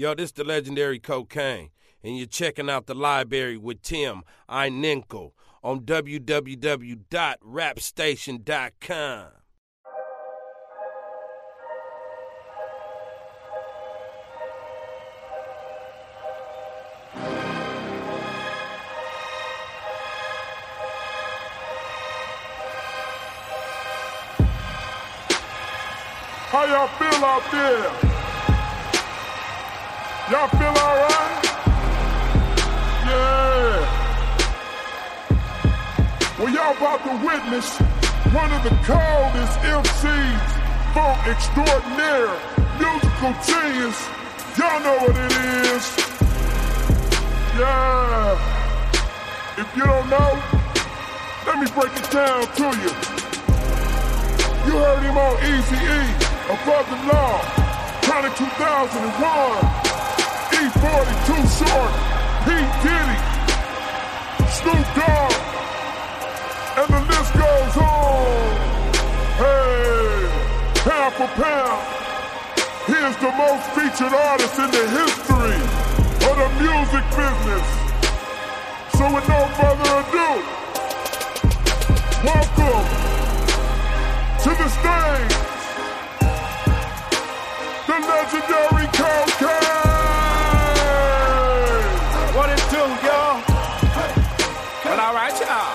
Yo, this the legendary Kokane, and you're checking out the library with Tim Einenkel on www.rapstation.com. How y'all feel out there? Y'all feel alright? Yeah. Well, y'all about to witness one of the coldest MCs, folk extraordinaire, musical genius. Y'all know what it is. Yeah. If you don't know, let me break it down to you. You heard him on Easy E, Above the Law, Chronic 2001, E-40 Too Short, P. Diddy, Snoop Dogg, and the list goes on. Hey, pound for pound, here's the most featured artist in the history of the music business. So with no further ado, welcome to the stage, the legendary Kokane. All right, y'all.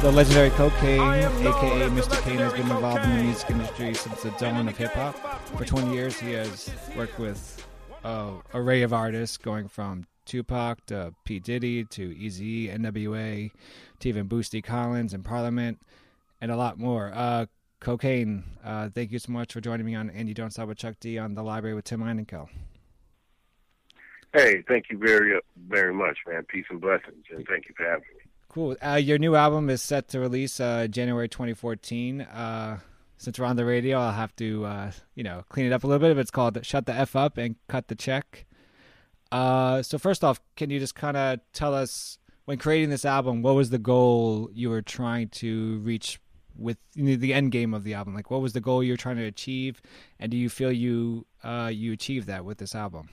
The legendary Kokane, aka Mr. Kane, has been involved in the music industry since the dawn of hip hop. For 20 years, he has worked with an array of artists, going from Tupac to P. Diddy to Eazy, NWA, to even Bootsy Collins and Parliament, and a lot more. Uh, Kokane, uh, thank you so much for joining me on And You Don't Stop with Chuck D on the library with Tim Einenkel. Hey, thank you very very much, man. Peace and blessings, and thank you for having me. Cool. Uh, your new album is set to release uh, January 2014. Uh, since we're on the radio, I'll have to, uh, you know, clean it up a little bit. But it's called "Shut the F Up" and "Cut the Check." Uh, so first off, can you just kind of tell us when creating this album, what was the goal you were trying to reach with the end game of the album? Like, what was the goal you were trying to achieve, and do you feel you uh, you achieved that with this album?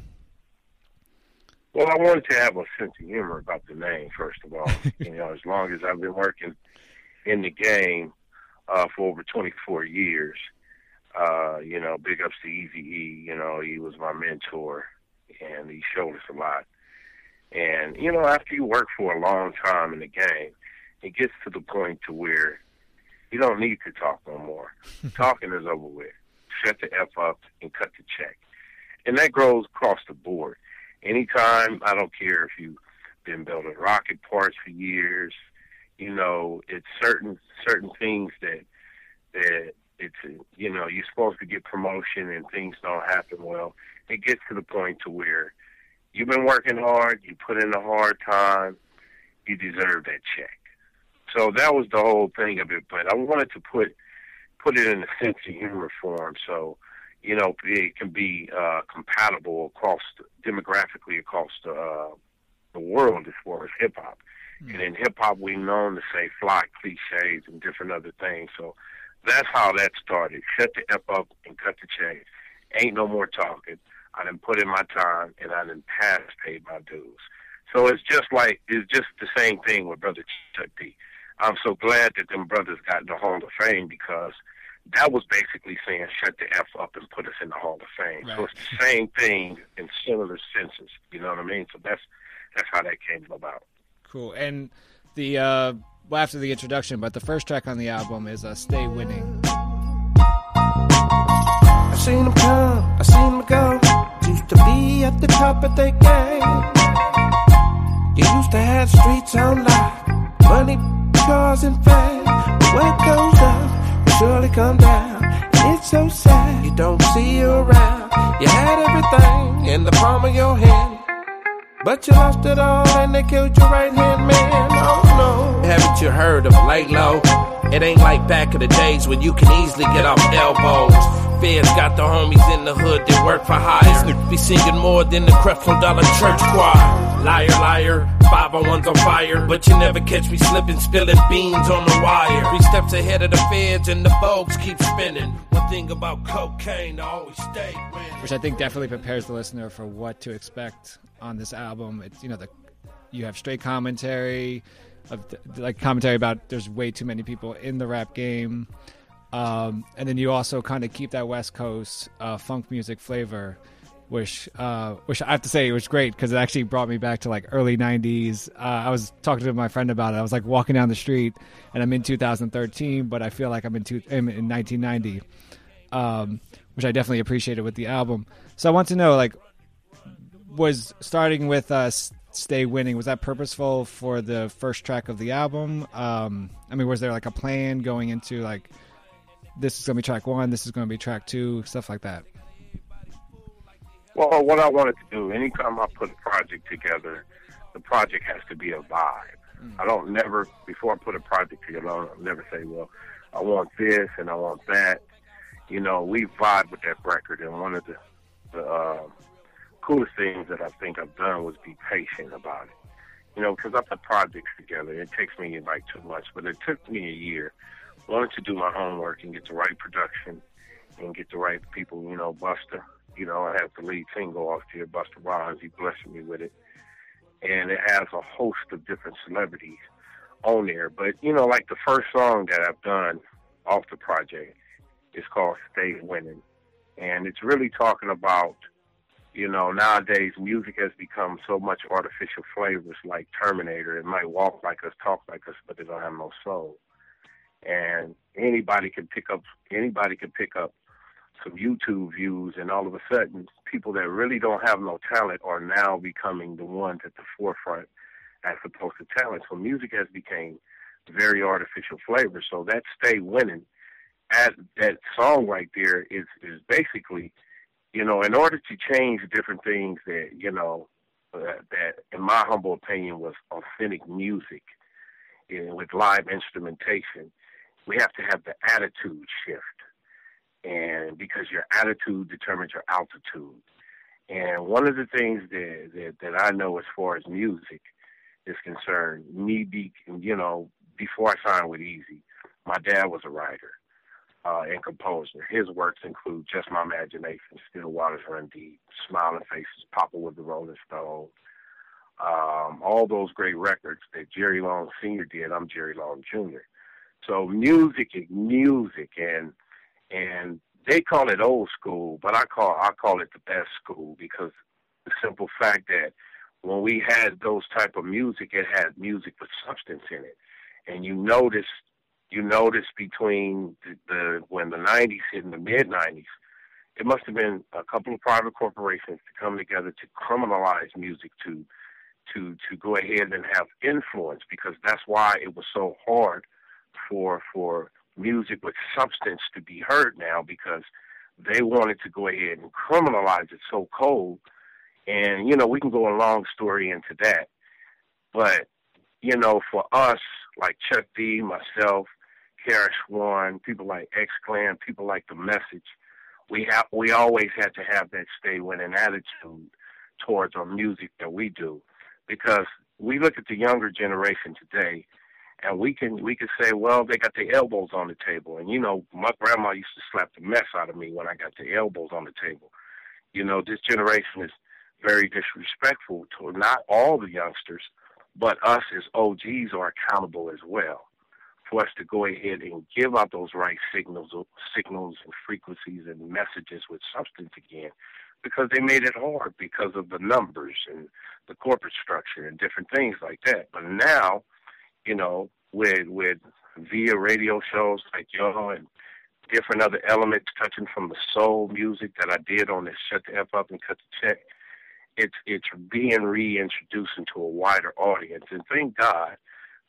Well, I wanted to have a sense of humor about the name, first of all. you know, as long as I've been working in the game uh, for over 24 years, uh, you know, big ups to Easy E. You know, he was my mentor, and he showed us a lot. And you know, after you work for a long time in the game, it gets to the point to where you don't need to talk no more. Talking is over with. Shut the f up and cut the check. And that goes across the board. Anytime, I don't care if you've been building rocket parts for years. You know, it's certain certain things that that it's you know you're supposed to get promotion and things don't happen well. It gets to the point to where you've been working hard, you put in a hard time, you deserve that check. So that was the whole thing of it. But I wanted to put put it in a sense of humor form, so you know it can be uh, compatible across demographically across the uh, the world as far as hip hop. And in hip hop, we known to say fly cliches and different other things. So that's how that started. Shut the f up and cut the check. Ain't no more talking. I didn't put in my time and I didn't pass paid my dues. So it's just like it's just the same thing with Brother Chuck D. I'm so glad that them brothers got in the Hall of Fame because that was basically saying shut the f up and put us in the Hall of Fame. Right. So it's the same thing in similar senses. You know what I mean? So that's that's how that came about. Cool. And the uh, well after the introduction, but the first track on the album is uh, "Stay Winning." I seen them come, I seen them go. Used to be at the top of their game. You used to have streets on lock, money, cars, and fame. But what goes up will surely come down. It's so sad you don't see you around. You had everything in the palm of your hand. But you lost it all and they killed your right hand man. Oh no. Haven't you heard of lay low? It ain't like back in the days when you can easily get off elbows. Feds got the homies in the hood that work for hire. Be singing more than the Creflo Dollar Church choir. Liar, liar, five oh on fire. But you never catch me slipping, spilling beans on the wire. Three steps ahead of the feds and the bogues keep spinning. One thing about Kokane, I always stay winning. which I think definitely prepares the listener for what to expect on this album. It's you know the you have straight commentary of the, like commentary about there's way too many people in the rap game, um, and then you also kind of keep that West Coast uh, funk music flavor. Which, uh, which I have to say was great because it actually brought me back to like early '90s. Uh, I was talking to my friend about it. I was like walking down the street, and I'm in 2013, but I feel like I'm in, two, I'm in 1990 um, which I definitely appreciated with the album. So I want to know, like, was starting with uh, "Stay Winning" was that purposeful for the first track of the album? Um, I mean, was there like a plan going into like this is going to be track one, this is going to be track two, stuff like that? Well, what I wanted to do, anytime I put a project together, the project has to be a vibe. I don't never, before I put a project together, I don't never say, well, I want this and I want that. You know, we vibe with that record, and one of the, the uh, coolest things that I think I've done was be patient about it. You know, because I put projects together. It takes me like two months, but it took me a year. Wanted to do my homework and get the right production and get the right people. You know, Busta. You know, I have the lead single off here, Busta Rhymes. He blessed me with it, and it has a host of different celebrities on there. But you know, like the first song that I've done off the project is called "Stay Winning," and it's really talking about you know, nowadays music has become so much artificial flavors like Terminator. It might walk like us, talk like us, but it don't have no soul. And anybody can pick up anybody can pick up some YouTube views and all of a sudden people that really don't have no talent are now becoming the ones at the forefront as opposed to talent. So music has become very artificial flavor. So that stay winning at that song right there is is basically you know, in order to change different things that, you know, uh, that in my humble opinion was authentic music you know, with live instrumentation, we have to have the attitude shift. And because your attitude determines your altitude. And one of the things that, that, that I know as far as music is concerned, me be, you know, before I signed with Eazy, my dad was a writer uh, and composer. His works include Just My Imagination, Still Waters Run Deep, Smiling Faces, Papa with the Rolling Stone, um, all those great records that Jerry Long Sr. did. I'm Jerry Long Jr. So music is music, and and they call it old school, but I call I call it the best school because the simple fact that when we had those type of music, it had music with substance in it, and you notice you notice between the, the when the 90s hit in the mid 90s, it must have been a couple of private corporations to come together to criminalize music to to to go ahead and have influence because that's why it was so hard for for music with substance to be heard now because they wanted to go ahead and criminalize it so cold. And you know we can go a long story into that. But you know for us like Chuck D myself Kara Swan, people like X Clan, people like The Message, we have we always had to have that stay winning attitude towards our music that we do, because we look at the younger generation today, and we can we can say, well, they got their elbows on the table, and you know, my grandma used to slap the mess out of me when I got the elbows on the table. You know, this generation is very disrespectful to not all the youngsters, but us as OGs are accountable as well for us to go ahead and give out those right signals, signals and frequencies and messages with substance again, because they made it hard because of the numbers and the corporate structure and different things like that. But now, you know, with with via radio shows like y'all and different other elements touching from the soul music that I did on this Shut the F Up and Cut the Check, it's it's being reintroduced into a wider audience. And thank God,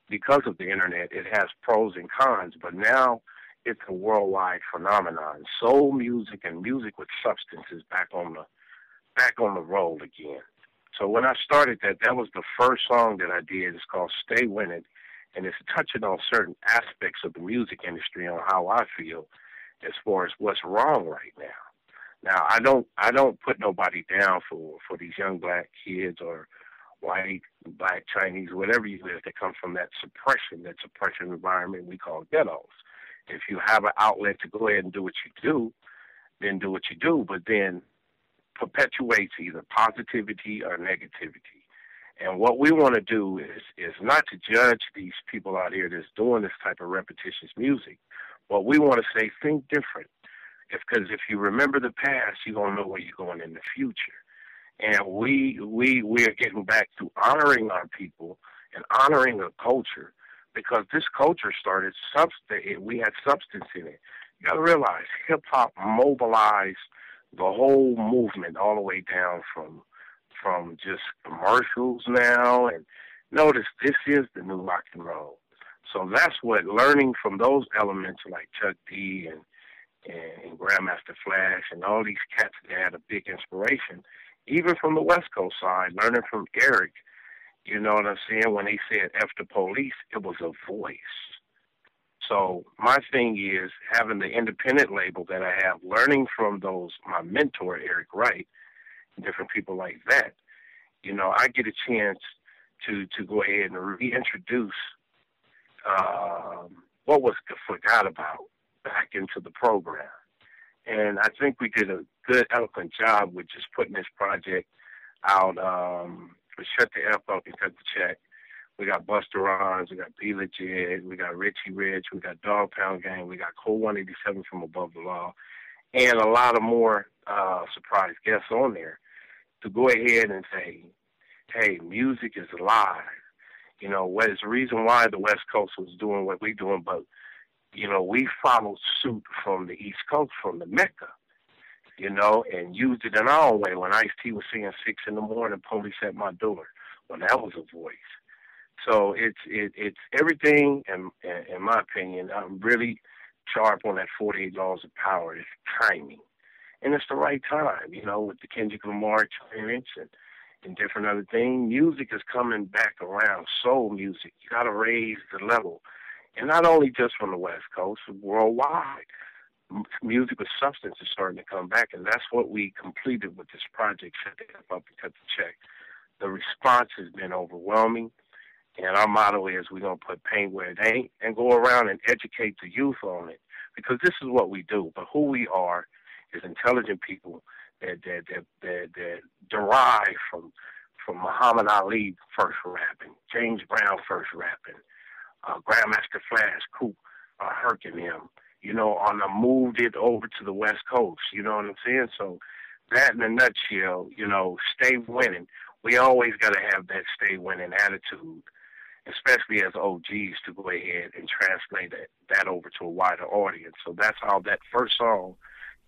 because of the internet, it has pros and cons. But now it's a worldwide phenomenon. Soul music and music with substance is back on the back on the roll again. So when I started that, that was the first song that I did. It's called "Stay Winning," and it's touching on certain aspects of the music industry on how I feel as far as what's wrong right now. Now I don't I don't put nobody down for for these young black kids or white, black, Chinese, whatever you live that comes from that suppression, that suppression environment we call ghettos. If you have an outlet to go ahead and do what you do, then do what you do, but then perpetuates either positivity or negativity. And what we want to do is is not to judge these people out here that's doing this type of repetitious music. What we want to say, think different. Because if, if you remember the past, you're gonna know where you're going in the future. And we we we are getting back to honoring our people and honoring a culture because this culture started substance. We had substance in it. You got to realize hip hop mobilized the whole movement all the way down from from just commercials now and notice this is the new rock and roll. So that's what learning from those elements like Chuck D and and Grandmaster Flash and all these cats that had a big inspiration, even from the West Coast side, learning from Eric, you know what I'm saying? When they said F the police, it was a voice. So my thing is having the independent label that I have, learning from those my mentor Eric Wright, different people like that. You know, I get a chance to to go ahead and reintroduce um, what was forgot about back into the program. And I think we did a good, eloquent job with just putting this project out. Um, we shut the F up and cut the check. We got Busta Rhymes, we got B Legit, we got Richie Rich, we got Dog Pound Gang, we got Cold 187 from Above the Law, and a lot of more uh, surprise guests on there to go ahead and say, hey, music is alive. You know, what is the reason why the West Coast was doing what we're doing, but, you know, we followed suit from the East Coast, from the Mecca, you know, and used it in our own way. When Ice T was singing six in the morning, police at my door, well, that was a voice. So it's it, it's everything, in, in my opinion. I'm really sharp on that 48 laws of power. It's timing, and it's the right time. You know, with the Kendrick Lamar experience and and different other things, music is coming back around. Soul music, you got to raise the level, and not only just from the West Coast, worldwide. Music with substance is starting to come back, and that's what we completed with this project. Set the up and cut the check. The response has been overwhelming and our motto is we're going to put paint where it ain't and go around and educate the youth on it because this is what we do. But who we are is intelligent people that that that that, that derive from from Muhammad Ali first rapping, James Brown first rapping, uh, Grandmaster Flash, Coop, uh, Herc him, you know, on the moved it over to the West Coast. You know what I'm saying? So that in a nutshell, you know, stay winning. We always got to have that stay winning attitude especially as OGs, to go ahead and translate that, that over to a wider audience. So that's how that first song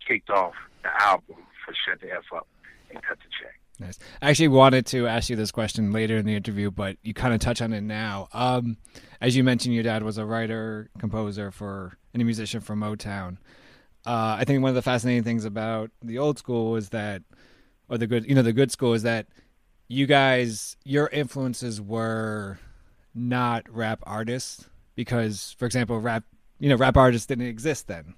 kicked off the album for Shut the F Up and Cut the Check. Nice. I actually wanted to ask you this question later in the interview, but you kind of touch on it now. Um, as you mentioned, your dad was a writer, composer for, and a musician for Motown. Uh, I think one of the fascinating things about the old school is that, or the good, you know, the good school is that you guys, your influences were not rap artists because, for example, rap you know rap artists didn't exist then.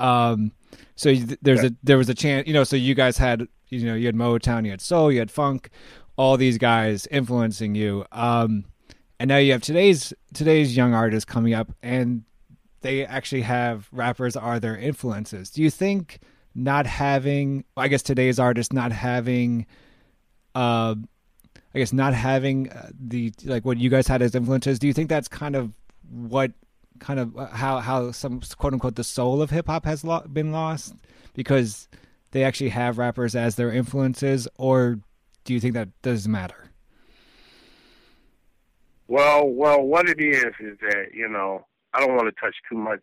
Um, so there's yeah. a there was a chance you know so you guys had you know you had Motown, you had soul, you had funk, all these guys influencing you. Um, and now you have today's today's young artists coming up and they actually have rappers are their influences. Do you think not having I guess today's artists not having uh I guess not having uh, the like what you guys had as influences. Do you think that's kind of what kind of uh, how how some quote unquote the soul of hip hop has lo- been lost because they actually have rappers as their influences, or do you think that doesn't matter? Well, well, what it is is that you know I don't want to touch too much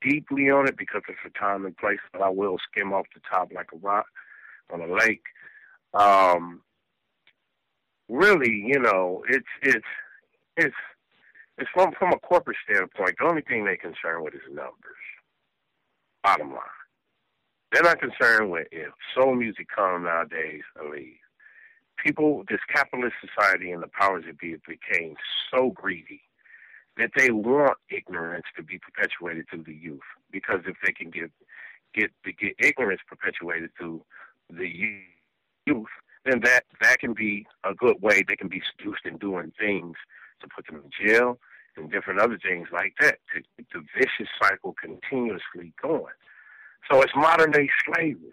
deeply on it because it's a time and place, but I will skim off the top like a rock on a lake. Um, really, you know, it's it's it's it's from from a corporate standpoint. The only thing they're concerned with is numbers. Bottom line, they're not concerned with if soul music comes nowadays and leave. People, this capitalist society and the powers that be became so greedy that they want ignorance to be perpetuated through the youth. Because if they can get get get ignorance perpetuated through the youth, then that that can be a good way they can be seduced in doing things to put them in jail and different other things like that to keep the vicious cycle continuously going. So it's modern day slavery.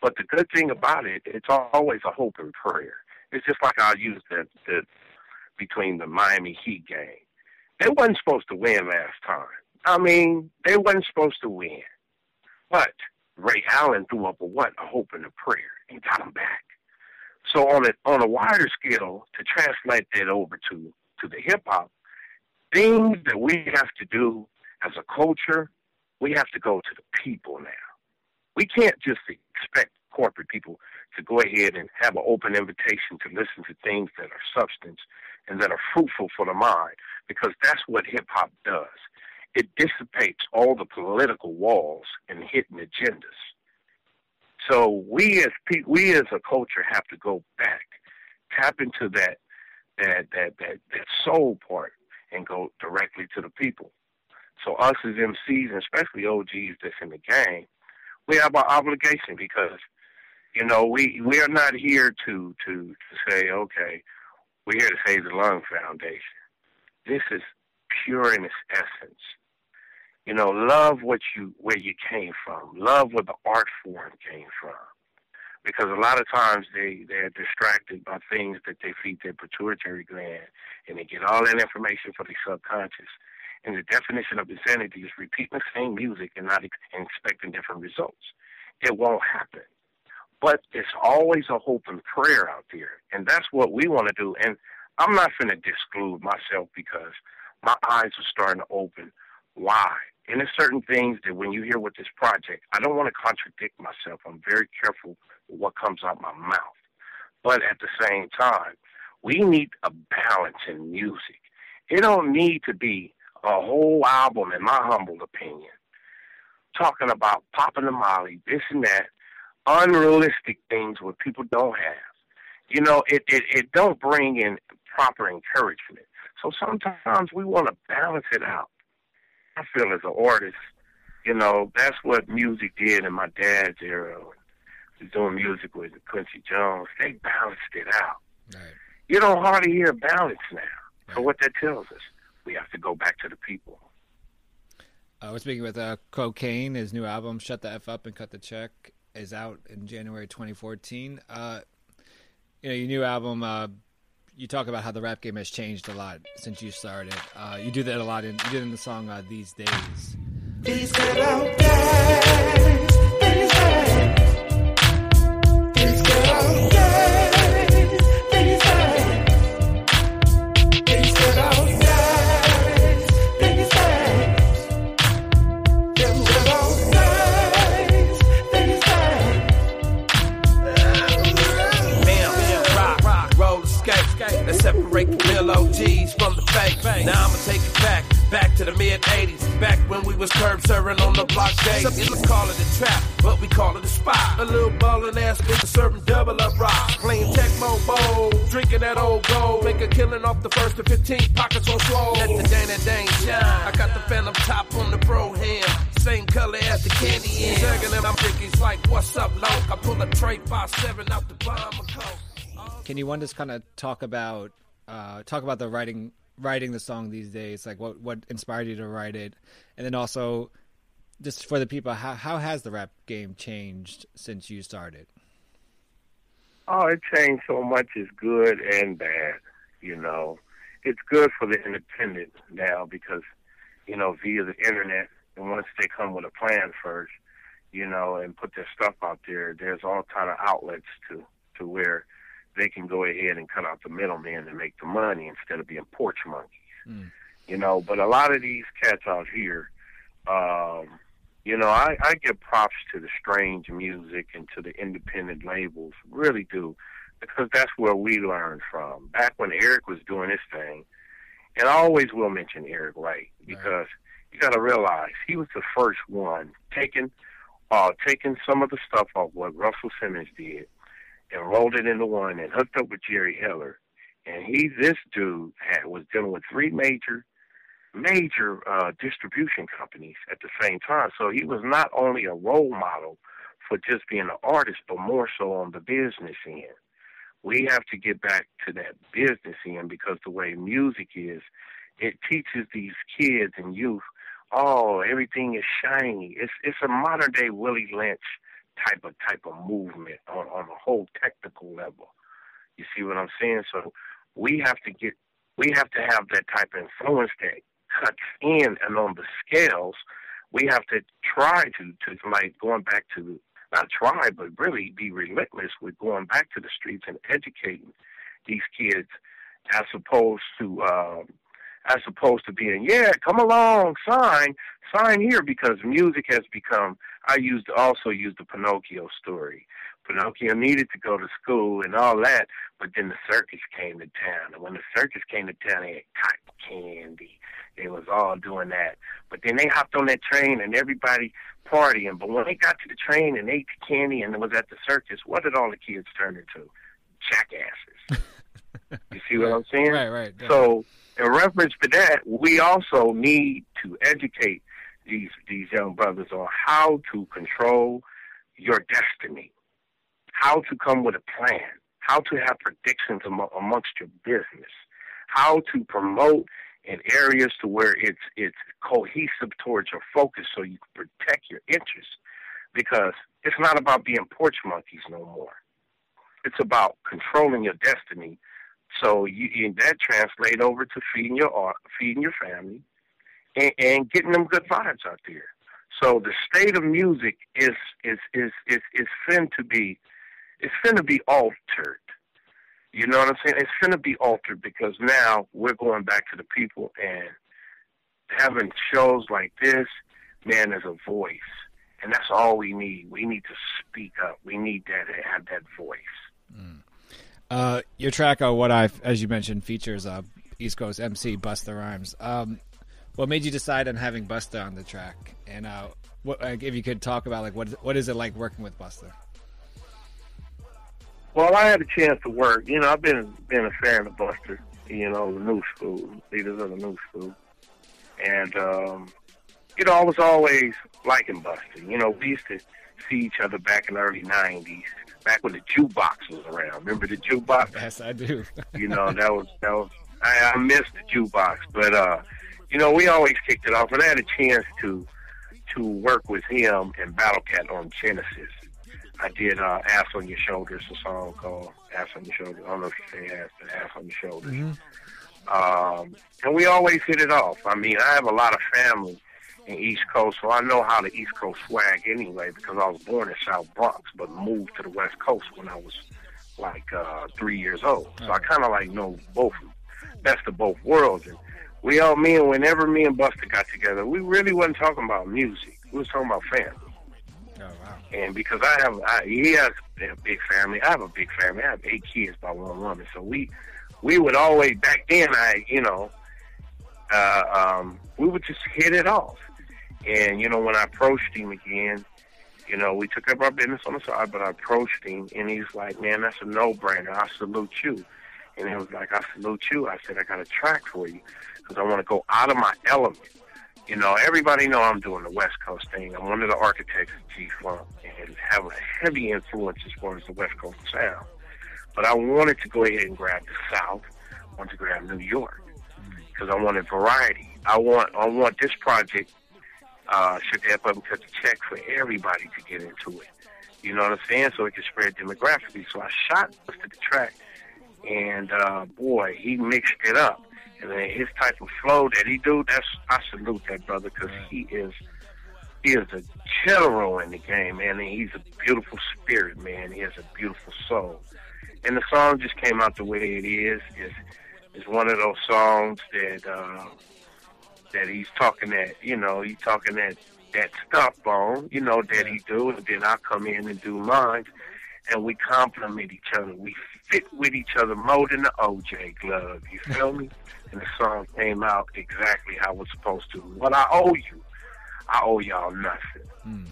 But the good thing about it, it's always a hope and prayer. It's just like I used the, the between the Miami Heat game. They wasn't supposed to win last time. I mean, they wasn't supposed to win. But Ray Allen threw up a what? A hope and a prayer and got them back. So on a on a wider scale, to translate that over to to the hip hop, things that we have to do as a culture, we have to go to the people now. We can't just expect corporate people to go ahead and have an open invitation to listen to things that are substance and that are fruitful for the mind, because that's what hip hop does. It dissipates all the political walls and hidden agendas. So we as we as a culture have to go back, tap into that that that that that soul part, and go directly to the people. So us as MCs, and especially OGs that's in the game, we have our obligation because you know we we are not here to to to say okay, we're here to save the Lung Foundation. This is pure in its essence. You know, love what you where you came from. Love where the art form came from. Because a lot of times they they're distracted by things that they feed their pituitary gland, and they get all that information from the subconscious. And the definition of insanity is repeating the same music and not ex- and expecting different results. It won't happen. But it's always a hope and prayer out there, and that's what we want to do. And I'm not going to disclude myself because my eyes are starting to open. Why? And there's certain things that when you hear with this project, I don't want to contradict myself. I'm very careful with what comes out my mouth. But at the same time, we need a balance in music. It don't need to be a whole album, in my humble opinion, talking about popping the molly, this and that, unrealistic things what people don't have. You know, it, it, it don't bring in proper encouragement. So sometimes we want to balance it out. I feel as an artist, you know, that's what music did in my dad's era. Doing music with Quincy Jones. They balanced it out. Right. You don't hardly hear balance now. So what that tells us, we have to go back to the people. Uh, we're speaking with uh, Kokane. His new album, "Shut the F Up and Cut the Check," is out in January 2014. Uh, you know, your new album. You talk about how the rap game has changed a lot since you started. Uh, you do that a lot. In, you did in the song uh, "These Days." These days, days. Days, back, back to the mid 80s, back when we was curb serving on the block days. Some call it a trap, but we call it a spot. A little ballin' ass nigga serving double up rock, playing Tecmo Bowl, drinking that old gold, make a killing off the first to 15 pockets on swole. Let the Dana Dane shine. I got the phantom top on the pro hand. Same color as the candy in. Chugging them, I'm drinking like, what's up, loc? I pull a tray five seven out the bomb of coke. Can you one just kind of talk about uh, talk about the writing writing the song these days? Like what what inspired you to write it, and then also just for the people, how how has the rap game changed since you started? Oh, it changed so much. It's good and bad. You know, it's good for the independent now because you know, via the internet. And once they come with a plan first, you know, and put their stuff out there, there's all kind of outlets to to where they can go ahead and cut out the middleman and make the money instead of being porch monkeys. Mm. You know, but a lot of these cats out here, um, you know, I, I give props to the strange music and to the independent labels, really do, because that's where we learned from. Back when Eric was doing his thing, and I always will mention Eric Wright because right. you got to realize he was the first one taking uh, taking some of the stuff off what Russell Simmons did and rolled it into one and hooked up with Jerry Heller. And he, this dude, had was dealing with three major, major uh, distribution companies at the same time. So he was not only a role model for just being an artist, but more so on the business end. We have to get back to that business end because the way music is, it teaches these kids and youth, oh, everything is shiny. It's it's a modern day Willie Lynch type of type of movement on on a whole technical level. You see what I'm saying? So we have to get we have to have that type of influence that cuts in and on the scales. We have to try to to like going back to not try but really be relentless with going back to the streets and educating these kids as opposed to um as opposed to being, yeah, come along, sign, sign here, because music has become. I used to also used the Pinocchio story. Pinocchio needed to go to school and all that, but then the circus came to town, and when the circus came to town, they had cotton candy. They was all doing that, but then they hopped on that train and everybody partying. But when they got to the train and ate the candy and was at the circus, what did all the kids turn into? Jackasses. you see what I'm saying? Right, right. Definitely. So in reference to that, we also need to educate these these young brothers on how to control your destiny, how to come with a plan, how to have predictions amongst your business, how to promote in areas to where it's it's cohesive towards your focus, so you can protect your interests. Because it's not about being porch monkeys no more. It's about controlling your destiny so you, that translate over to feeding your feeding your family, and, and getting them good vibes out there. So the state of music is is is is is fin to be, it's fin to be altered. You know what I'm saying? It's fin to be altered because now we're going back to the people and having shows like this. Man, there's a voice, and that's all we need. We need to speak up. We need that have that voice. Mm. Uh, your track, uh, what I, as you mentioned, features uh, East Coast MC Busta Rhymes. Um, what made you decide on having Busta on the track? And uh, what, if you could talk about like what what is it like working with Busta? Well, I had a chance to work. You know, I've been been a fan of Busta. You know, the new school leaders of the new school, and um, you know, I was always liking Busta. You know, we used to see each other back in the early '90s back when the jukebox was around. Remember the jukebox? Yes, I do. you know, that was that was I, I missed the jukebox, but uh, you know, we always kicked it off, and I had a chance to to work with him and Battle Cat on Genesis. I did uh, "Ass on Your Shoulders," a song called "Ass on Your Shoulders." I don't know if you say "ass," but "Ass on Your Shoulders." Mm-hmm. Um, and we always hit it off. I mean, I have a lot of family in East Coast, so I know how the East Coast swag anyway because I was born in South Bronx, but moved to the West Coast when I was like uh, three years old. So I kind of like know both, best of both worlds. And we all, me and whenever me and Busta got together, we really wasn't talking about music. We was talking about family. Oh, wow. And because I have, I, he has a big family. I have a big family. I have eight kids by one woman. So we, we would always back then. I, you know, uh, um, we would just hit it off. And, you know, when I approached him again, you know, we took up our business on the side, but I approached him and he's like, man, that's a no-brainer. I salute you. And he was like, I salute you. I said, I got a track for you because I want to go out of my element. You know, everybody know I'm doing the West Coast thing. I'm one of the architects of G-Funk and have a heavy influence as far as the West Coast sound. But I wanted to go ahead and grab the South. I wanted to grab New York because I wanted variety. I want I want this project uh, should step up and cut the check for everybody to get into it. You know what I'm saying? So it can spread demographically. So I shot of the track, and uh, boy, he mixed it up. And then his type of flow that he do, that's I salute that brother because he is he is a general in the game, man. And he's a beautiful spirit, man. He has a beautiful soul. And the song just came out the way it is. It's, it's one of those songs that uh, that he's talking that you know he's talking that that stuff on, you know that he do, and then I come in and do mine, and we complement each other. We fit with each other more than the OJ glove. You feel me? And the song came out exactly how it's supposed to. What I owe you, I owe y'all nothing. Hmm.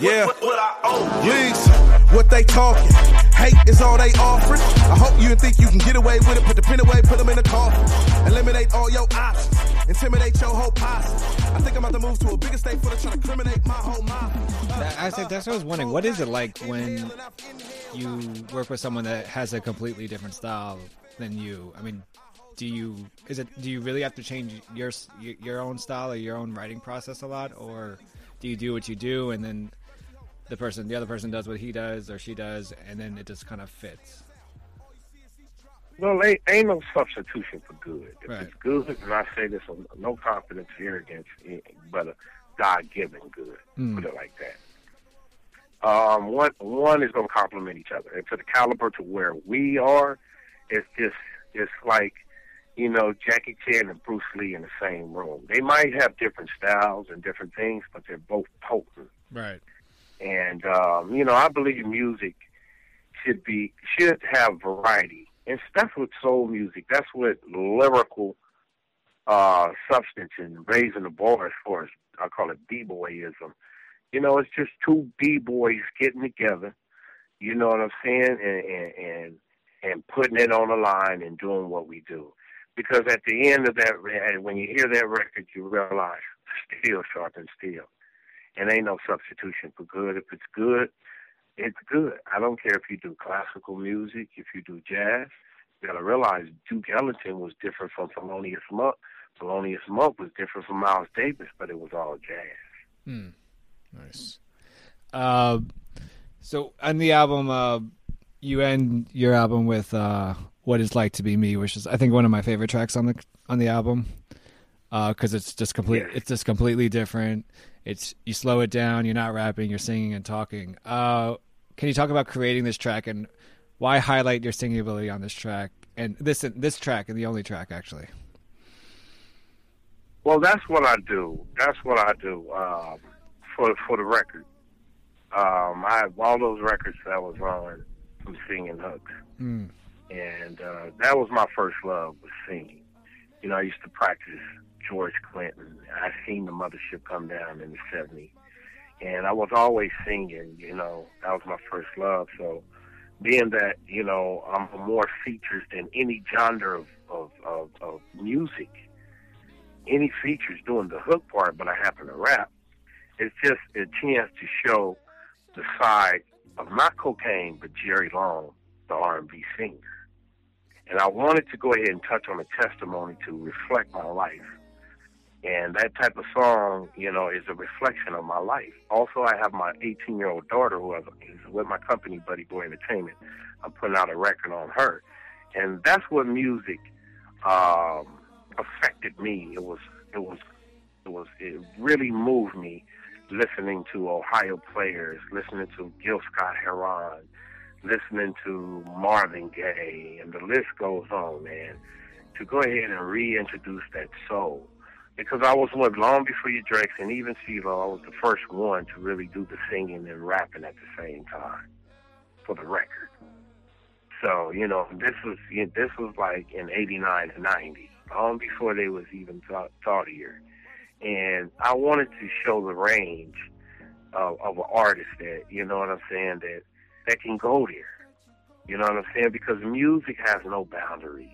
Yeah. Leaks, what they talking? Hate is all they offering. I hope you think you can get away with it. Put the pen away, put them in the coffin. Eliminate all your options. Intimidate your whole posse. I think I'm about to move to a bigger state for the try to criminate my whole mind. I said that's what I was wondering. What is it like when you work with someone that has a completely different style than you? I mean, do you is it do you really have to change your your own style or your own writing process a lot, or do you do what you do and then the person the other person does what he does or she does, and then it just kind of fits? Well, ain't, ain't no substitution for good. If Right. it's good, and I say this with no confidence, arrogance, eh, but a God-given good. Mm. Put it like that. Um, one one is going to complement each other, and to the caliber to where we are, it's just it's like you know Jackie Chan and Bruce Lee in the same room. They might have different styles and different things, but they're both potent. Right. And um, you know, I believe music should be should have variety, and that's what soul music. That's what lyrical uh, substance and raising the bar as far as I call it b-boyism. You know, it's just two b-boys getting together. You know what I'm saying, and and and, and putting it on the line and doing what we do. Because at the end of that, when you hear that record, you realize steel sharpens steel and ain't no substitution for good. If it's good, it's good. I don't care if you do classical music, if you do jazz. You gotta realize Duke Ellington was different from Thelonious Monk. Thelonious Monk was different from Miles Davis, but it was all jazz. Hmm. Nice. Uh, so on the album, uh, you end your album with uh, "What It's Like to Be Me," which is I think one of my favorite tracks on the on the album because it's just complete. It's just completely different. It's you slow it down. You're not rapping. You're singing and talking. Uh, can you talk about creating this track and why highlight your singing ability on this track and this this track and the only track actually? Well, that's what I do. That's what I do um, for for the record. Um, I have all those records that I was on from singing hooks, Mm. and uh, that was my first love was singing. You know, I used to practice George Clinton. I seen the mothership come down in the '70s, and I was always singing. You know, that was my first love. So, being that you know I'm more features than any genre of of, of, of music, any features doing the hook part, but I happen to rap. It's just a chance to show the side of not Kokane, but Jerry Long, the R&B singer. And I wanted to go ahead and touch on a testimony to reflect my life. And that type of song, you know, is a reflection of my life. Also, I have my 18 year old daughter who is with my company, Buddy Boy Entertainment. I'm putting out a record on her. And that's what music um, affected me. It was, it was, it was, it really moved me listening to Ohio players, listening to Gil Scott Heron, listening to Marvin Gaye, and the list goes on, man. To go ahead and reintroduce that soul, because I was one long before you Drakes and even CeeLo, I was the first one to really do the singing and rapping at the same time for the record. So you know, this was this was like in '89 and '90, long before they was even thought, thought here and I wanted to show the range of, of an artist that you know what I'm saying that that can go there. You know what I'm saying? Because music has no boundaries.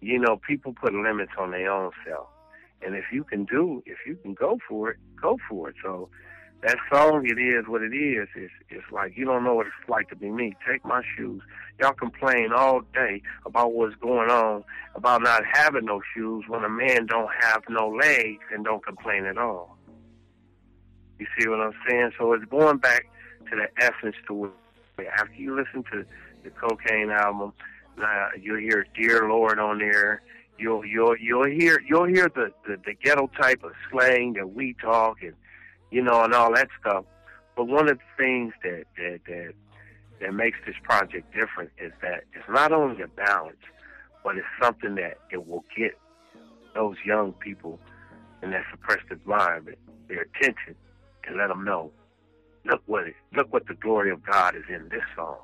You know, people put limits on their own self, and if you can do, if you can go for it, go for it. So that song, it is what it is. It's, it's like you don't know what it's like to be me. Take my shoes. Y'all complain all day about what's going on, about not having no shoes when a man don't have no legs and don't complain at all. You see what I'm saying? So it's going back to the essence to it. After you listen to the Kokane album, now you'll hear "Dear Lord" on there. You'll you'll you'll hear you'll hear the, the the ghetto type of slang that we talk and you know and all that stuff. But one of the things that that that that makes this project different is that it's not only a balance, but it's something that it will get those young people in that suppressed environment their attention and let them know, look what it, look what the glory of God is in this song.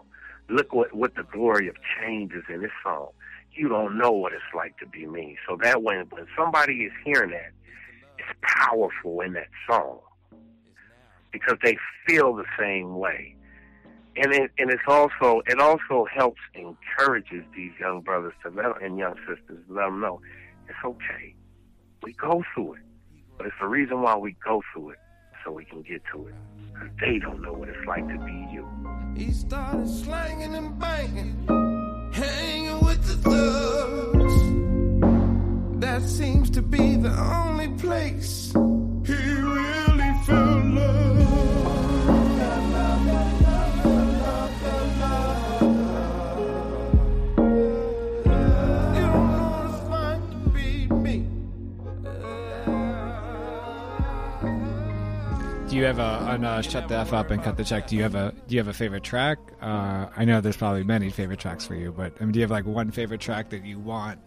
Look what what the glory of change is in this song. You don't know what it's like to be me. So that when when somebody is hearing that, it's powerful in that song because they feel the same way. And it and it's also it also helps encourages these young brothers to let and young sisters to let them know it's okay. We go through it, but it's the reason why we go through it so we can get to it. Because they don't know what it's like to be you. He started slanging and banging, hanging with the thugs. That seems to be the only place Do you have a on uh, shut the f up and cut the check? Do you have a do you have a favorite track? Uh, I know there's probably many favorite tracks for you, but I mean, do you have like one favorite track that you want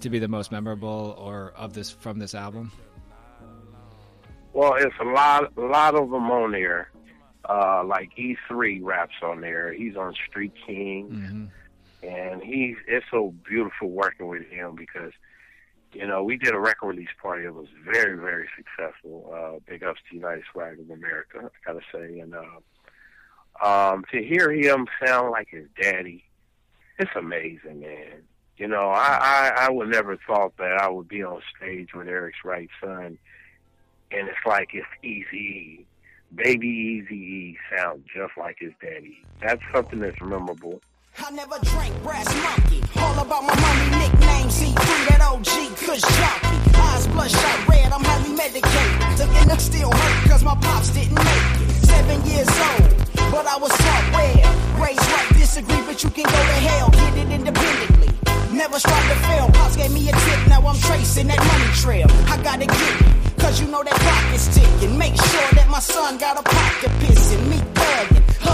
to be the most memorable or of this from this album? Well, it's a lot, a lot of them on there. Uh, like E3 raps on there. He's on Street King, and he's it's so beautiful working with him because you know we did a record release party that was very, very successful. Uh, big ups to United Swag of America, I gotta say, and uh, um, to hear him sound like his daddy, it's amazing, man. You know, I, I I would never thought that I would be on stage with Eric's right son, and it's like it's easy. Baby Easy E sound just like his daddy. That's something that's memorable. I never drank brass monkey. All about my money, nickname C3, that OG Kush jockey. Eyes bloodshot red, I'm highly medicated. The inner still hurt cause my pops didn't make it. Seven years old, but I was taught well. Raised right, disagree, but you can go to hell. Get it independently. Never strive to fail. Pops gave me a tip, now I'm tracing that money trail. I gotta get it, cause you know that clock is ticking. Make sure that my son got a pocket to piss in. Me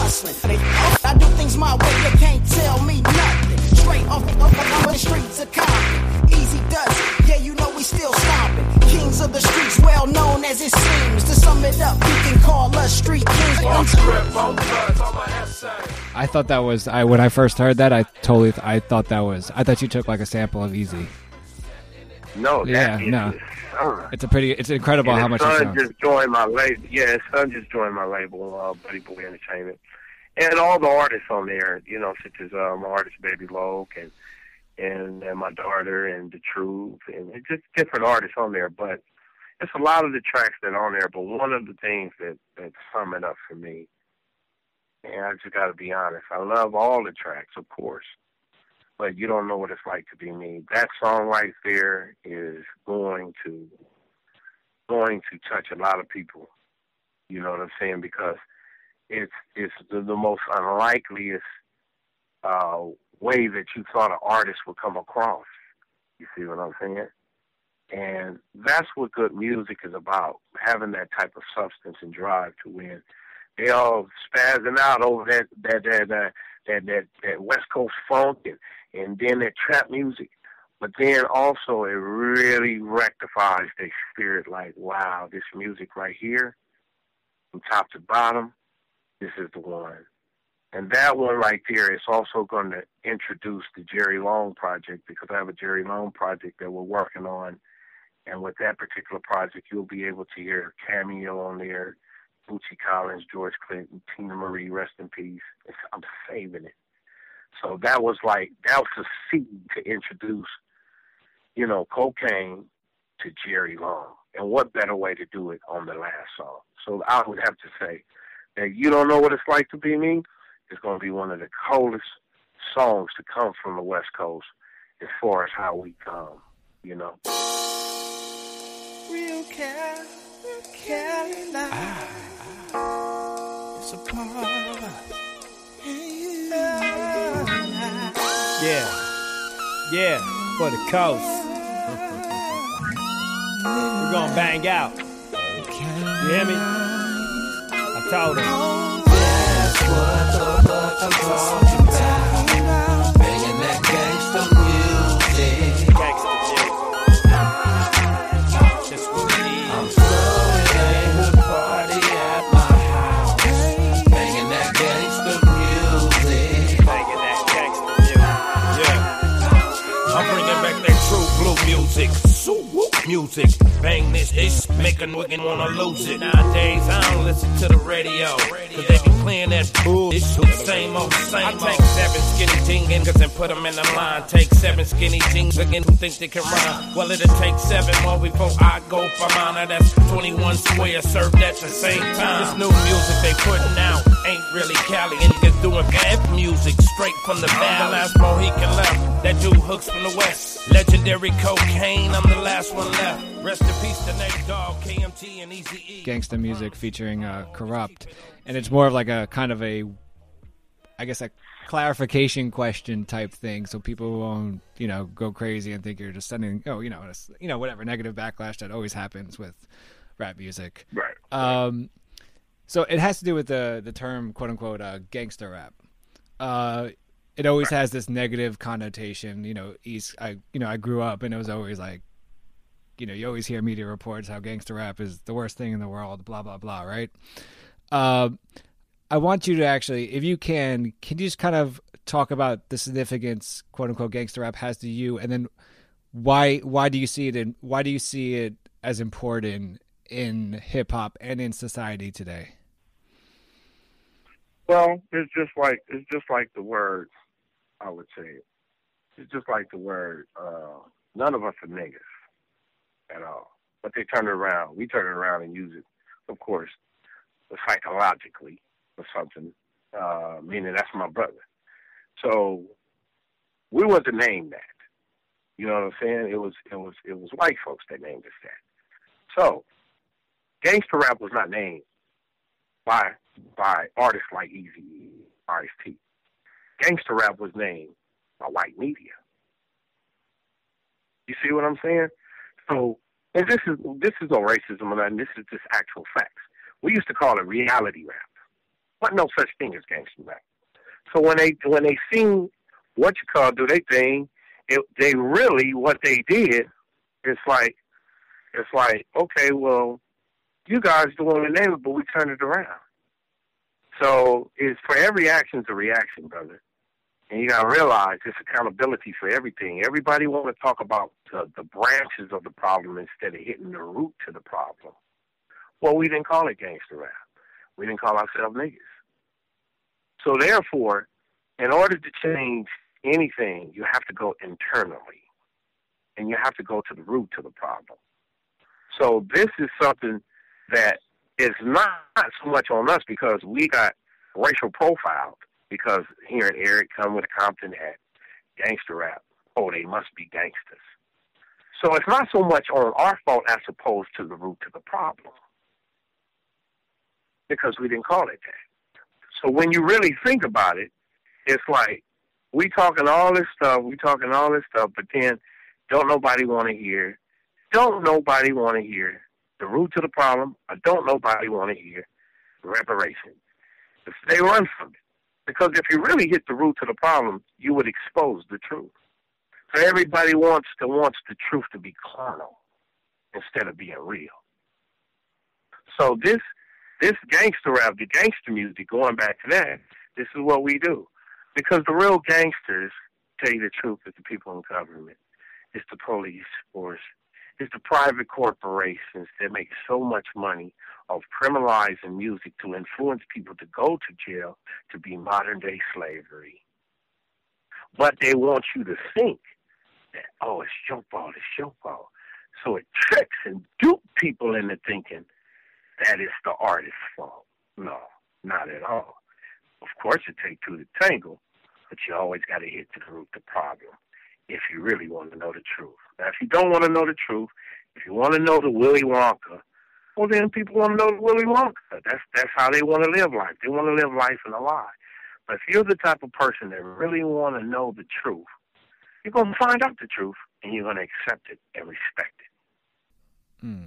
hustling. I do things my way, you can't tell me nothing. Straight off, the, off, off the streets of Compton. Eazy does it, yeah, you know we still stomping. Kings of the streets, well known as it seems. To sum it up, you can call us street kings. I thought that was I when I first heard that I totally I thought that was I thought you took like a sample of Eazy. No, Yeah, is no. his. It's a pretty it's incredible how his much it son sounds. just joined my label. Yeah, his son just joined my label, uh, Buddy Boy Entertainment, and all the artists on there. You know, such as uh, my artist Baby Loke and and and my daughter and the Truth and just different artists on there. But it's a lot of the tracks that are on there. But one of the things that that sum it up for me, and I just got to be honest, I love all the tracks, of course. But you don't know what it's like to be me. That song right there is going to going to touch a lot of people. You know what I'm saying? Because it's it's the, the most unlikeliest uh, way that you thought an artist would come across. You see what I'm saying? And that's what good music is about, having that type of substance and drive to win. They all spazzing out over that that that that that, that, that West Coast funk and, and then that trap music. But then also it really rectifies their spirit like, wow, this music right here, from top to bottom, this is the one. And that one right there is also going to introduce the Jerry Long project because I have a Jerry Long project that we're working on. And with that particular project, you'll be able to hear Cameo on there, Bootsy Collins, George Clinton, Teena Marie, rest in peace. It's, I'm saving it. So that was like, that was the seed to introduce, you know, Kokane to Jerry Long. And what better way to do it on the last song? So I would have to say that you don't know what it's like to be me. It's going to be one of the coldest songs to come from the West Coast as far as how we come, you know. Real Cal, Carolina. Ah, it's a part of Yeah. Yeah, for the coast. We're gonna bang out. You hear me? Him. That's what the fuck I'm talking music. Bang this ish, make a nigga wanna lose it. Nowadays, I don't listen to the radio. Cause they be playing that bullshit. Same old, same old. I take seven skinny niggas and put them in the line. Take seven skinny tings again who think they can rhyme. Well, it'll take seven more before I go for mine. Now That's 21 square served at the same time. This new music they putting out really Cali. And niggas doing bad music straight from the valley. I'm the last Mohican left. That dude hooks from the west. Legendary Kokane, I'm the last one left. Rest in peace to Nate Dogg, KMT, and Easy E. gangsta music featuring uh, corrupt, and it's more of like a kind of a, I guess a clarification question type thing, so people won't you know go crazy and think you're just sending oh you know you know whatever negative backlash that always happens with rap music. Right. Um, so it has to do with the the term quote unquote uh, gangster rap. Uh, it always has this negative connotation. You know, East. I you know I grew up and it was always like, you know, you always hear media reports how gangster rap is the worst thing in the world. Blah blah blah. Right. Um, I want you to actually, if you can, can you just kind of talk about the significance quote unquote gangster rap has to you, and then why why do you see it and why do you see it as important in hip hop and in society today? Well, it's just like it's just like the word. I would say it's just like the word. Uh, none of us are niggas at all, but they turn it around. We turn it around and use it, of course, psychologically or something. Uh, meaning that's my brother. So we wasn't named that. You know what I'm saying? It was it was it was white folks that named us that. So gangster rap was not named by by artists like Eazy Ice T. Gangster rap was named by white media. You see what I'm saying? So, and this is this is no racism nothing. This is just actual facts. We used to call it reality rap. But no such thing as gangster rap. So when they when they seen what you call do they thing, it, they really what they did. It's like it's like okay, well, you guys doing the name, it, but we turn it around. So it's for every action, action's a reaction, brother. And you gotta realize it's accountability for everything. Everybody want to talk about the, the branches of the problem instead of hitting the root to the problem. Well, we didn't call it gangster rap. We didn't call ourselves niggas. So therefore, in order to change anything, you have to go internally, and you have to go to the root to the problem. So this is something that is not so much on us because we got racial profiled because hearing Eric come with a Compton hat, gangster rap, oh, they must be gangsters. So it's not so much on our fault as opposed to the root to the problem because we didn't call it that. So when you really think about it, it's like we talking all this stuff, we talking all this stuff, but then don't nobody want to hear, don't nobody want to hear the root to the problem, or don't nobody want to hear reparations. They run from it. Because if you really hit the root to the problem, you would expose the truth. So everybody wants to wants the truth to be carnal instead of being real. So this this gangster rap, the gangster music, going back to that, this is what we do. Because the real gangsters, tell you the truth, is the people in government. It's the police force. It's the private corporations that make so much money of criminalizing music to influence people to go to jail to be modern day slavery. But they want you to think that, oh, it's your fault, it's your fault. So it tricks and dupes people into thinking that it's the artist's fault. No, not at all. Of course, it takes two to tangle, but you always got to hit to the root of the problem if you really want to know the truth. Now, if you don't want to know the truth, if you want to know the Willy Wonka, well, then people want to know the Willy Wonka. That's that's how they want to live life. They want to live life in a lie. But if you're the type of person that really want to know the truth, you're going to find out the truth and you're going to accept it and respect it. Hmm.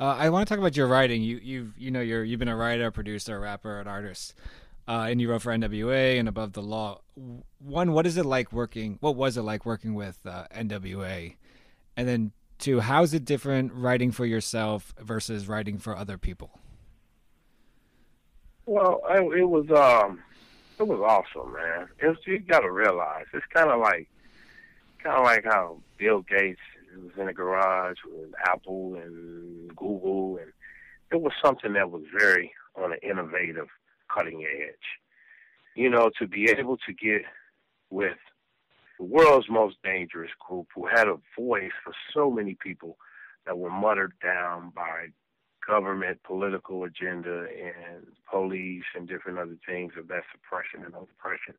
Uh, I want to talk about your writing. You you've you know you're you've been a writer, producer, rapper, an artist, uh, and you wrote for NWA and Above the Law. One, what is it like working? What was it like working with uh, NWA? And then two, how's it different writing for yourself versus writing for other people? Well, I, it was um, it was awesome, man. It's, you got to realize it's kind of like kind of like how Bill Gates was in a garage with Apple and Google, and it was something that was very on an innovative, cutting edge. You know, to be able to get with the world's most dangerous group who had a voice for so many people that were muttered down by government political agenda and police and different other things of that suppression and oppression.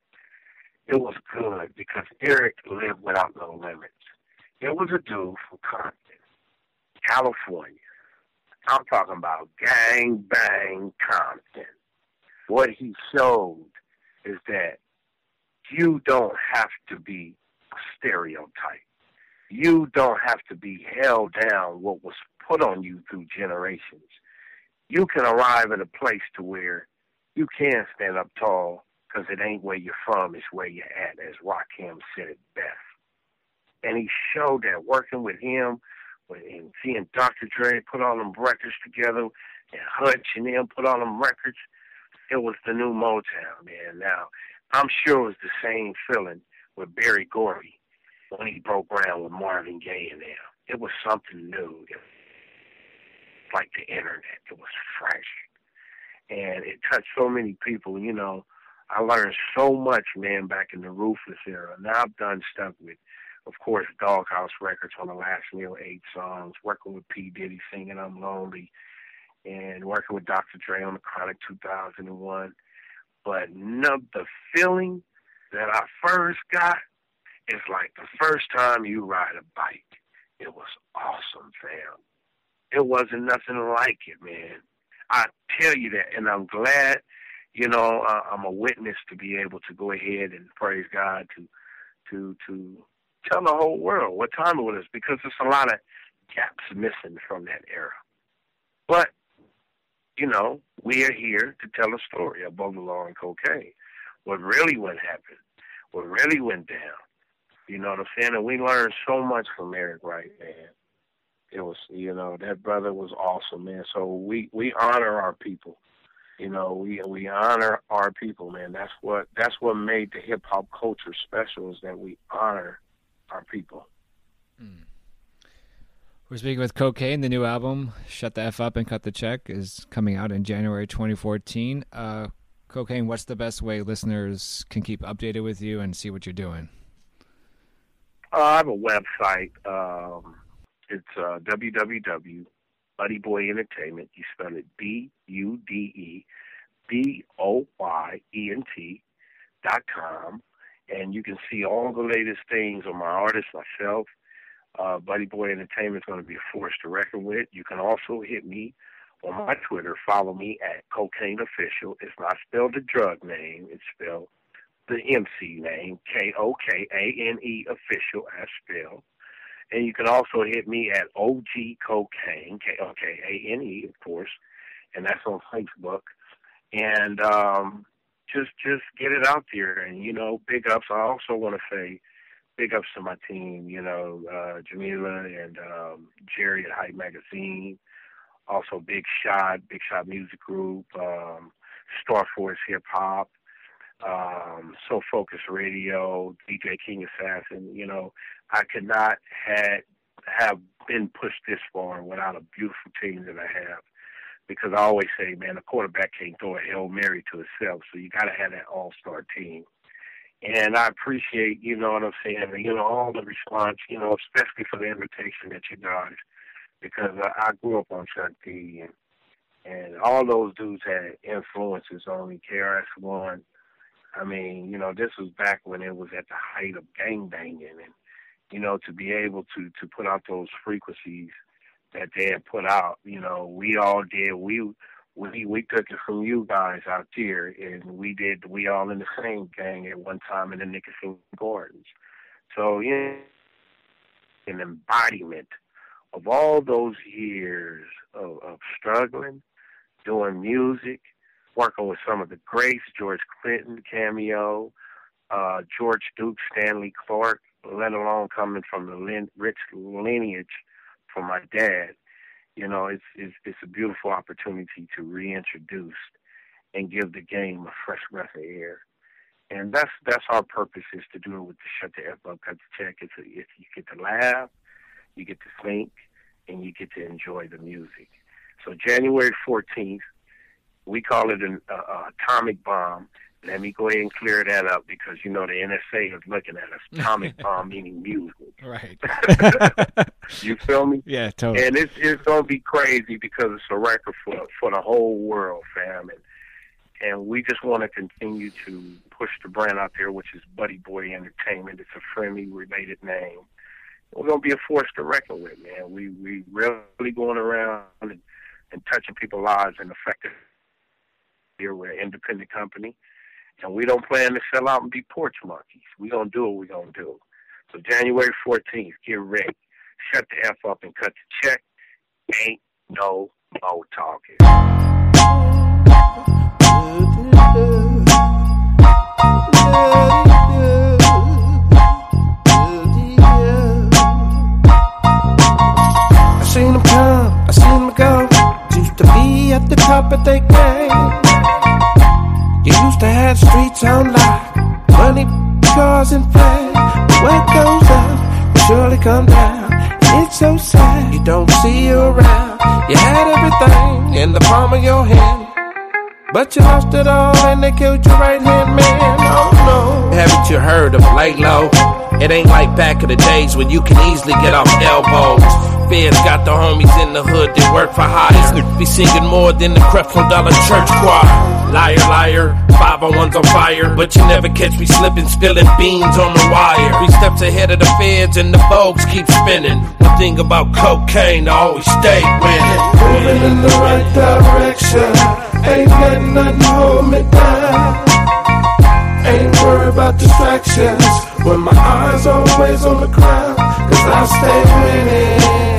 It was good because Eric lived without no limits. It was a dude from Compton, California. I'm talking about gang bang Compton. What he showed is that you don't have to be a stereotype. You don't have to be held down what was put on you through generations. You can arrive at a place to where you can stand up tall because it ain't where you're from, it's where you're at, as Rakim said it best. And he showed that working with him and seeing Dr. Dre put all them records together and Hutch and them put all them records, it was the new Motown, man. Now, I'm sure it was the same feeling with Berry Gordy when he broke ground with Marvin Gaye and them. It was something new. It was like the internet. It was fresh. And it touched so many people, you know. I learned so much, man, back in the Ruthless era. Now I've done stuff with, of course, Doghouse Records on the last meal, eight songs, working with P. Diddy singing I'm Lonely, and working with Dr. Dre on the Chronic 2001 but no, the feeling that I first got is like the first time you ride a bike. It was awesome, fam. It wasn't nothing like it, man. I tell you that, and I'm glad, you know, uh, I'm a witness to be able to go ahead and praise God to, to, to tell the whole world what time it was because there's a lot of gaps missing from that era. But you know, we are here to tell a story about the law and Kokane. What really went happened, what really went down. You know what I'm saying? And we learned so much from Eric Wright, man. It was, you know, that brother was awesome, man. So we we honor our people. You know, we we honor our people, man. That's what that's what made the hip hop culture special is that we honor our people. Mm. We're speaking with Kokane. The new album, Shut the F Up and Cut the Check, is coming out in January 2014. Uh, Kokane, what's the best way listeners can keep updated with you and see what you're doing? Uh, I have a website. Um, it's uh. You spell it B U D E B O Y E N T dot com, and you can see all the latest things on my artists, myself, uh, Buddy Boy Entertainment is going to be a force to reckon with. You can also hit me on my Twitter. Follow me at Kokane Official. It's not spelled the drug name. It's spelled the MC name, K O K A N E Official as spelled. And you can also hit me at OG Kokane, K O K A N E, of course, and that's on Facebook. And um, just just get it out there. And you know, big ups. I also want to say big ups to my team, you know, uh, Jamila and um, Jerry at Hype Magazine. Also, Big Shot, Big Shot Music Group, um, Star Force Hip Hop, um, So Focus Radio, DJ King Assassin. You know, I could not had have been pushed this far without a beautiful team that I have. Because I always say, man, a quarterback can't throw a hail mary to himself, so you got to have that all-star team And I appreciate, you know what I'm saying, you know, all the response, you know, especially for the invitation that you guys, because I, I grew up on Chuck D and and all those dudes had influences on me. KRS One. I mean, you know, this was back when it was at the height of gang banging, and you know, to be able to to put out those frequencies that they had put out, you know, we all did. We we we took it from you guys out here, and we did. We all in the same gang at one time in the Nickerson Gardens. So yeah, an embodiment of all those years of, of struggling, doing music, working with some of the greats, George Clinton cameo, uh, George Duke, Stanley Clarke, let alone coming from the lin- rich lineage from my dad. You know, it's, it's it's a beautiful opportunity to reintroduce and give the game a fresh breath of air. And that's that's our purpose is to do it with the shut the F up, cut the check. It's a, if you get to laugh, you get to think, and you get to enjoy the music. So January 14th, we call it an uh, atomic bomb. Let me go ahead and clear that up because you know the NSA is looking at us. Atomic bomb meaning music. Right. you feel me? Yeah, totally. And it's it's gonna be crazy because it's a record for for the whole world, fam. And and we just want to continue to push the brand out there, which is Buddy Boy Entertainment. It's a friendly related name. We're gonna be a force to reckon with, man. We we really going around and, and touching people's lives and affecting. Here we're an independent company, and we don't plan to sell out and be porch monkeys. We're gonna do what we're gonna do. So January 14th, get ready. Shut the f up and cut the check. Ain't no more talking. I seen them come, I seen them go. Used to be at the top of their game. You used to have streets on lock, money, cars, and. But what goes up surely come down. It's so sad you don't see you around. You had everything in the palm of your hand. But you lost it all and they killed your right hand man. Oh no. Haven't you heard of lay low? It ain't like back in the days when you can easily get off elbows. Feds got the homies in the hood that work for hire. Be singing more than the Creflo Dollar Church Choir. Liar, liar, 501's on fire. But you never catch me slipping, spilling beans on the wire. Three steps ahead of the feds and the folks keep spinning. One thing about Kokane, I always stay winning. Moving in the right direction. Ain't letting nothing hold me down. Ain't worried about distractions. When my eyes always on the crowd, cause I stay winning.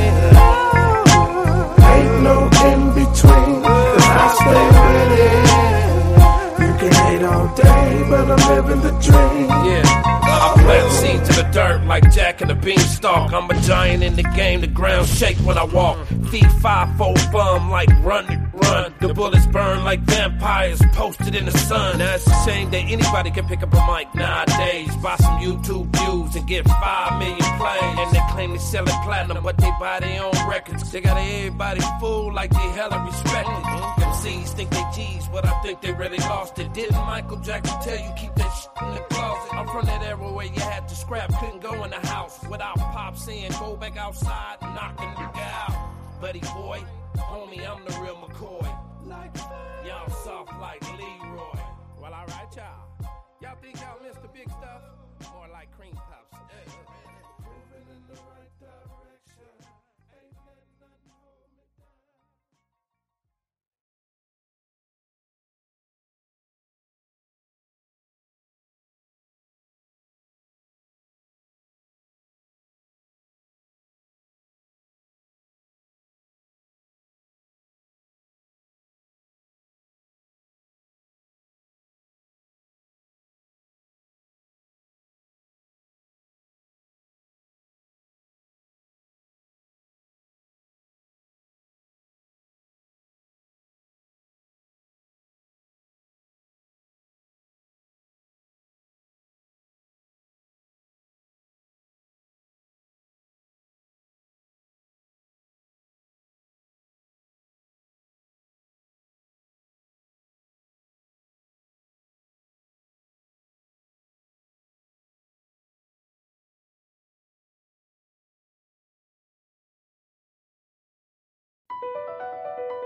Living the dream. Yeah. I plant seeds in the dirt like Jack in the beanstalk. I'm a giant in the game, the ground shake when I walk. Feet five four bum like run, run. The bullets burn like vampires posted in the sun. Now it's a shame that anybody can pick up a mic nowadays. Buy some YouTube views and get five million plays. And they claim they selling platinum, but they buy their own records. They got everybody fooled like they hella respected. MCs think they G's, but I think they really lost it. Didn't Michael Jackson tell you keep that shit in the closet? I'm from that era where you had to scrap, couldn't go in the house without pop saying go back outside and knocking the out. Buddy boy, homie, I'm the real McCoy. Like Y'all soft like Leroy. Well, alright, y'all. Y'all think y'all missed the big stuff?